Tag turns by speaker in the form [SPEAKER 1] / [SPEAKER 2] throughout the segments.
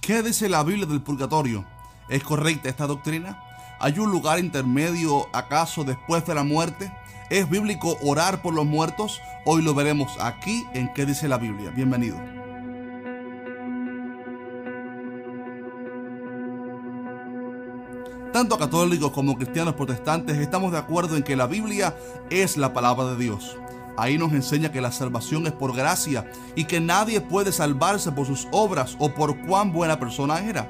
[SPEAKER 1] ¿Qué dice la Biblia del purgatorio? ¿Es correcta esta doctrina? ¿Hay un lugar intermedio acaso después de la muerte? ¿Es bíblico orar por los muertos? Hoy lo veremos aquí en ¿Qué dice la Biblia? Bienvenido. Tanto católicos como cristianos protestantes estamos de acuerdo en que la Biblia es la palabra de Dios. Ahí nos enseña que la salvación es por gracia y que nadie puede salvarse por sus obras o por cuán buena persona era.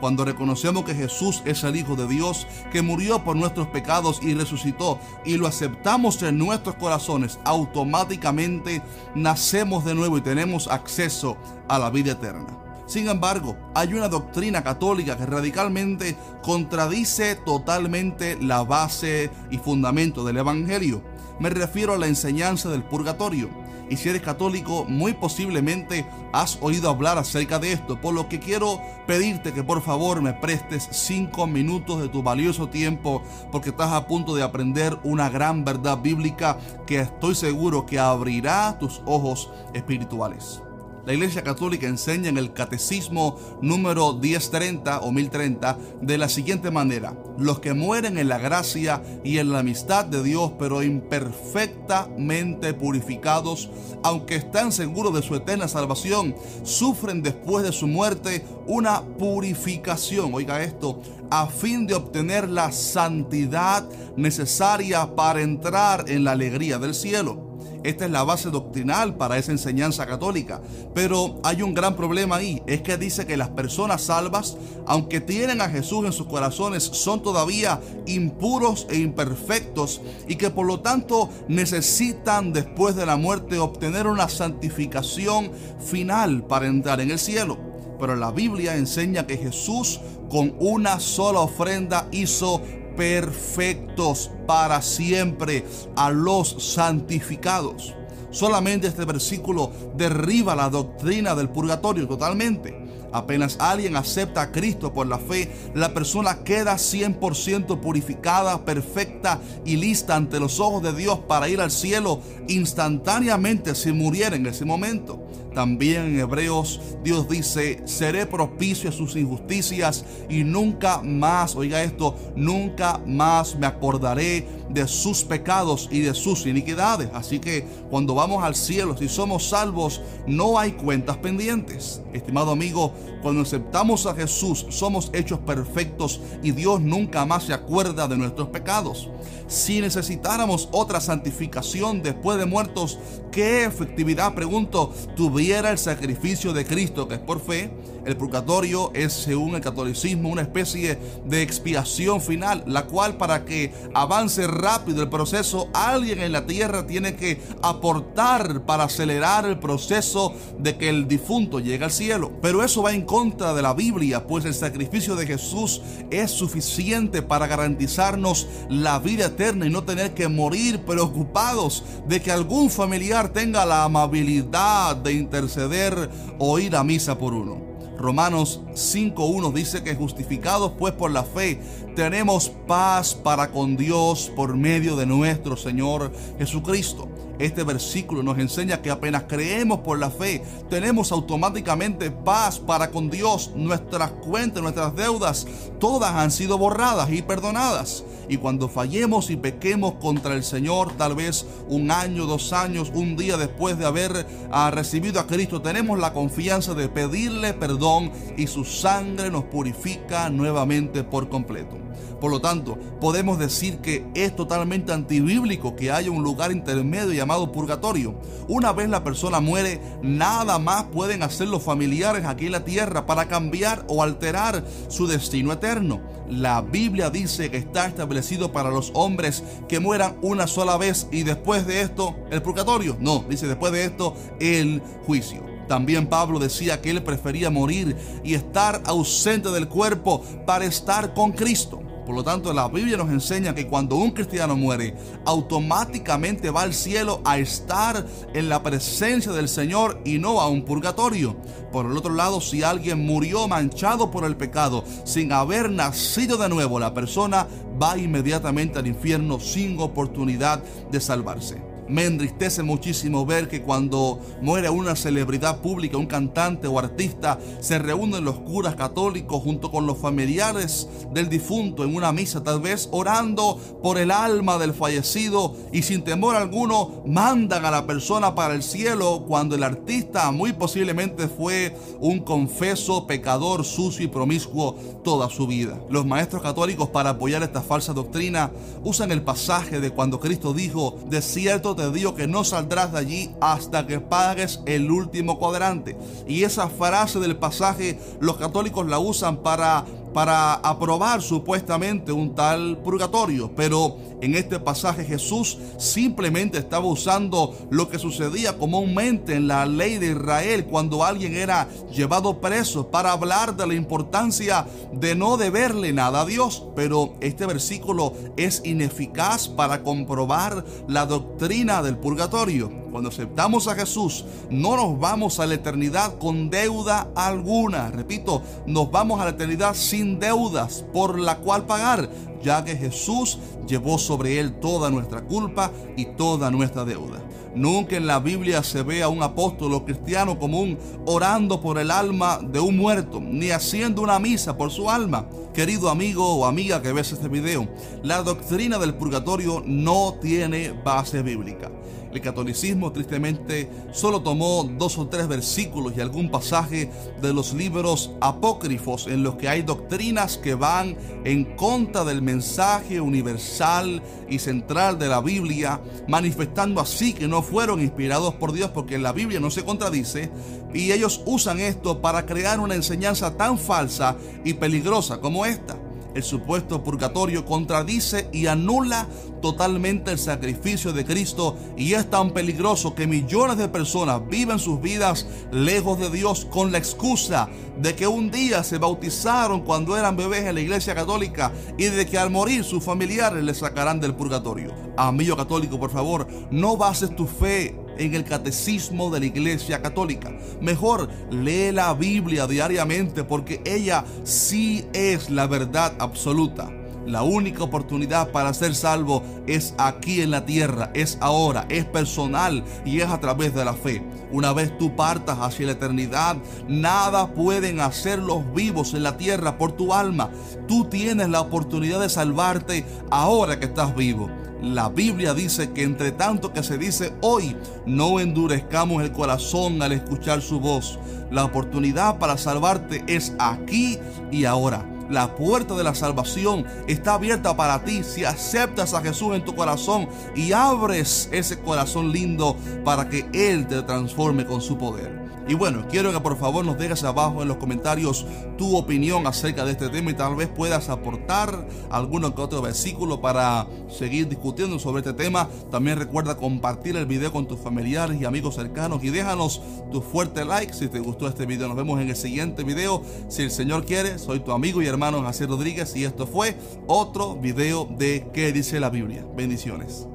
[SPEAKER 1] Cuando reconocemos que Jesús es el Hijo de Dios, que murió por nuestros pecados y resucitó, y lo aceptamos en nuestros corazones, automáticamente nacemos de nuevo y tenemos acceso a la vida eterna. Sin embargo, hay una doctrina católica que radicalmente contradice totalmente la base y fundamento del Evangelio. Me refiero a la enseñanza del purgatorio. Y si eres católico, muy posiblemente has oído hablar acerca de esto, por lo que quiero pedirte que por favor me prestes cinco minutos de tu valioso tiempo, porque estás a punto de aprender una gran verdad bíblica que estoy seguro que abrirá tus ojos espirituales. La Iglesia Católica enseña en el Catecismo número 1030 o 1030 de la siguiente manera. Los que mueren en la gracia y en la amistad de Dios, pero imperfectamente purificados, aunque están seguros de su eterna salvación, sufren después de su muerte una purificación. Oiga esto, a fin de obtener la santidad necesaria para entrar en la alegría del cielo. Esta es la base doctrinal para esa enseñanza católica. Pero hay un gran problema ahí. Es que dice que las personas salvas, aunque tienen a Jesús en sus corazones, son todavía impuros e imperfectos y que por lo tanto necesitan después de la muerte obtener una santificación final para entrar en el cielo. Pero la Biblia enseña que Jesús con una sola ofrenda hizo perfectos para siempre a los santificados. Solamente este versículo derriba la doctrina del purgatorio totalmente. Apenas alguien acepta a Cristo por la fe, la persona queda 100% purificada, perfecta y lista ante los ojos de Dios para ir al cielo instantáneamente si muriera en ese momento. También en Hebreos Dios dice, seré propicio a sus injusticias y nunca más, oiga esto, nunca más me acordaré de sus pecados y de sus iniquidades. Así que cuando vamos al cielo, si somos salvos, no hay cuentas pendientes. Estimado amigo, cuando aceptamos a Jesús, somos hechos perfectos y Dios nunca más se acuerda de nuestros pecados. Si necesitáramos otra santificación después de muertos, ¿qué efectividad, pregunto, tuviera el sacrificio de Cristo que es por fe? El purgatorio es, según el catolicismo, una especie de expiación final, la cual para que avance rápido el proceso, alguien en la tierra tiene que aportar para acelerar el proceso de que el difunto llegue al cielo. Pero eso va en contra de la Biblia, pues el sacrificio de Jesús es suficiente para garantizarnos la vida eterna y no tener que morir preocupados de que algún familiar tenga la amabilidad de interceder o ir a misa por uno. Romanos 5.1 dice que justificados pues por la fe tenemos paz para con Dios por medio de nuestro Señor Jesucristo. Este versículo nos enseña que apenas creemos por la fe, tenemos automáticamente paz para con Dios. Nuestras cuentas, nuestras deudas, todas han sido borradas y perdonadas. Y cuando fallemos y pequemos contra el Señor, tal vez un año, dos años, un día después de haber ah, recibido a Cristo, tenemos la confianza de pedirle perdón y su sangre nos purifica nuevamente por completo. Por lo tanto, podemos decir que es totalmente antibíblico que haya un lugar intermedio llamado purgatorio. Una vez la persona muere, nada más pueden hacer los familiares aquí en la tierra para cambiar o alterar su destino eterno. La Biblia dice que está establecido para los hombres que mueran una sola vez y después de esto el purgatorio. No, dice después de esto el juicio. También Pablo decía que él prefería morir y estar ausente del cuerpo para estar con Cristo. Por lo tanto, la Biblia nos enseña que cuando un cristiano muere, automáticamente va al cielo a estar en la presencia del Señor y no a un purgatorio. Por el otro lado, si alguien murió manchado por el pecado sin haber nacido de nuevo, la persona va inmediatamente al infierno sin oportunidad de salvarse. Me entristece muchísimo ver que cuando muere una celebridad pública, un cantante o artista, se reúnen los curas católicos junto con los familiares del difunto en una misa, tal vez orando por el alma del fallecido y sin temor alguno mandan a la persona para el cielo cuando el artista muy posiblemente fue un confeso, pecador, sucio y promiscuo toda su vida. Los maestros católicos para apoyar esta falsa doctrina usan el pasaje de cuando Cristo dijo, de cierto te digo que no saldrás de allí hasta que pagues el último cuadrante. Y esa frase del pasaje los católicos la usan para para aprobar supuestamente un tal purgatorio, pero en este pasaje Jesús simplemente estaba usando lo que sucedía comúnmente en la ley de Israel cuando alguien era llevado preso para hablar de la importancia de no deberle nada a Dios, pero este versículo es ineficaz para comprobar la doctrina del purgatorio. Cuando aceptamos a Jesús, no nos vamos a la eternidad con deuda alguna. Repito, nos vamos a la eternidad sin deudas por la cual pagar, ya que Jesús llevó sobre él toda nuestra culpa y toda nuestra deuda. Nunca en la Biblia se ve a un apóstol o cristiano común orando por el alma de un muerto, ni haciendo una misa por su alma. Querido amigo o amiga que ves este video, la doctrina del purgatorio no tiene base bíblica. El catolicismo tristemente solo tomó dos o tres versículos y algún pasaje de los libros apócrifos en los que hay doctrinas que van en contra del mensaje universal y central de la Biblia, manifestando así que no fueron inspirados por Dios porque la Biblia no se contradice y ellos usan esto para crear una enseñanza tan falsa y peligrosa como esta el supuesto purgatorio contradice y anula totalmente el sacrificio de Cristo y es tan peligroso que millones de personas viven sus vidas lejos de Dios con la excusa de que un día se bautizaron cuando eran bebés en la iglesia católica y de que al morir sus familiares les sacarán del purgatorio. Amigo católico, por favor, no bases tu fe en el catecismo de la Iglesia Católica. Mejor lee la Biblia diariamente porque ella sí es la verdad absoluta. La única oportunidad para ser salvo es aquí en la tierra, es ahora, es personal y es a través de la fe. Una vez tú partas hacia la eternidad, nada pueden hacer los vivos en la tierra por tu alma. Tú tienes la oportunidad de salvarte ahora que estás vivo. La Biblia dice que entre tanto que se dice hoy, no endurezcamos el corazón al escuchar su voz. La oportunidad para salvarte es aquí y ahora. La puerta de la salvación está abierta para ti si aceptas a Jesús en tu corazón y abres ese corazón lindo para que Él te transforme con su poder. Y bueno, quiero que por favor nos dejes abajo en los comentarios tu opinión acerca de este tema y tal vez puedas aportar alguno que otro versículo para seguir discutiendo sobre este tema. También recuerda compartir el video con tus familiares y amigos cercanos y déjanos tu fuerte like si te gustó este video. Nos vemos en el siguiente video. Si el Señor quiere, soy tu amigo y hermano José Rodríguez y esto fue otro video de ¿Qué dice la Biblia? Bendiciones.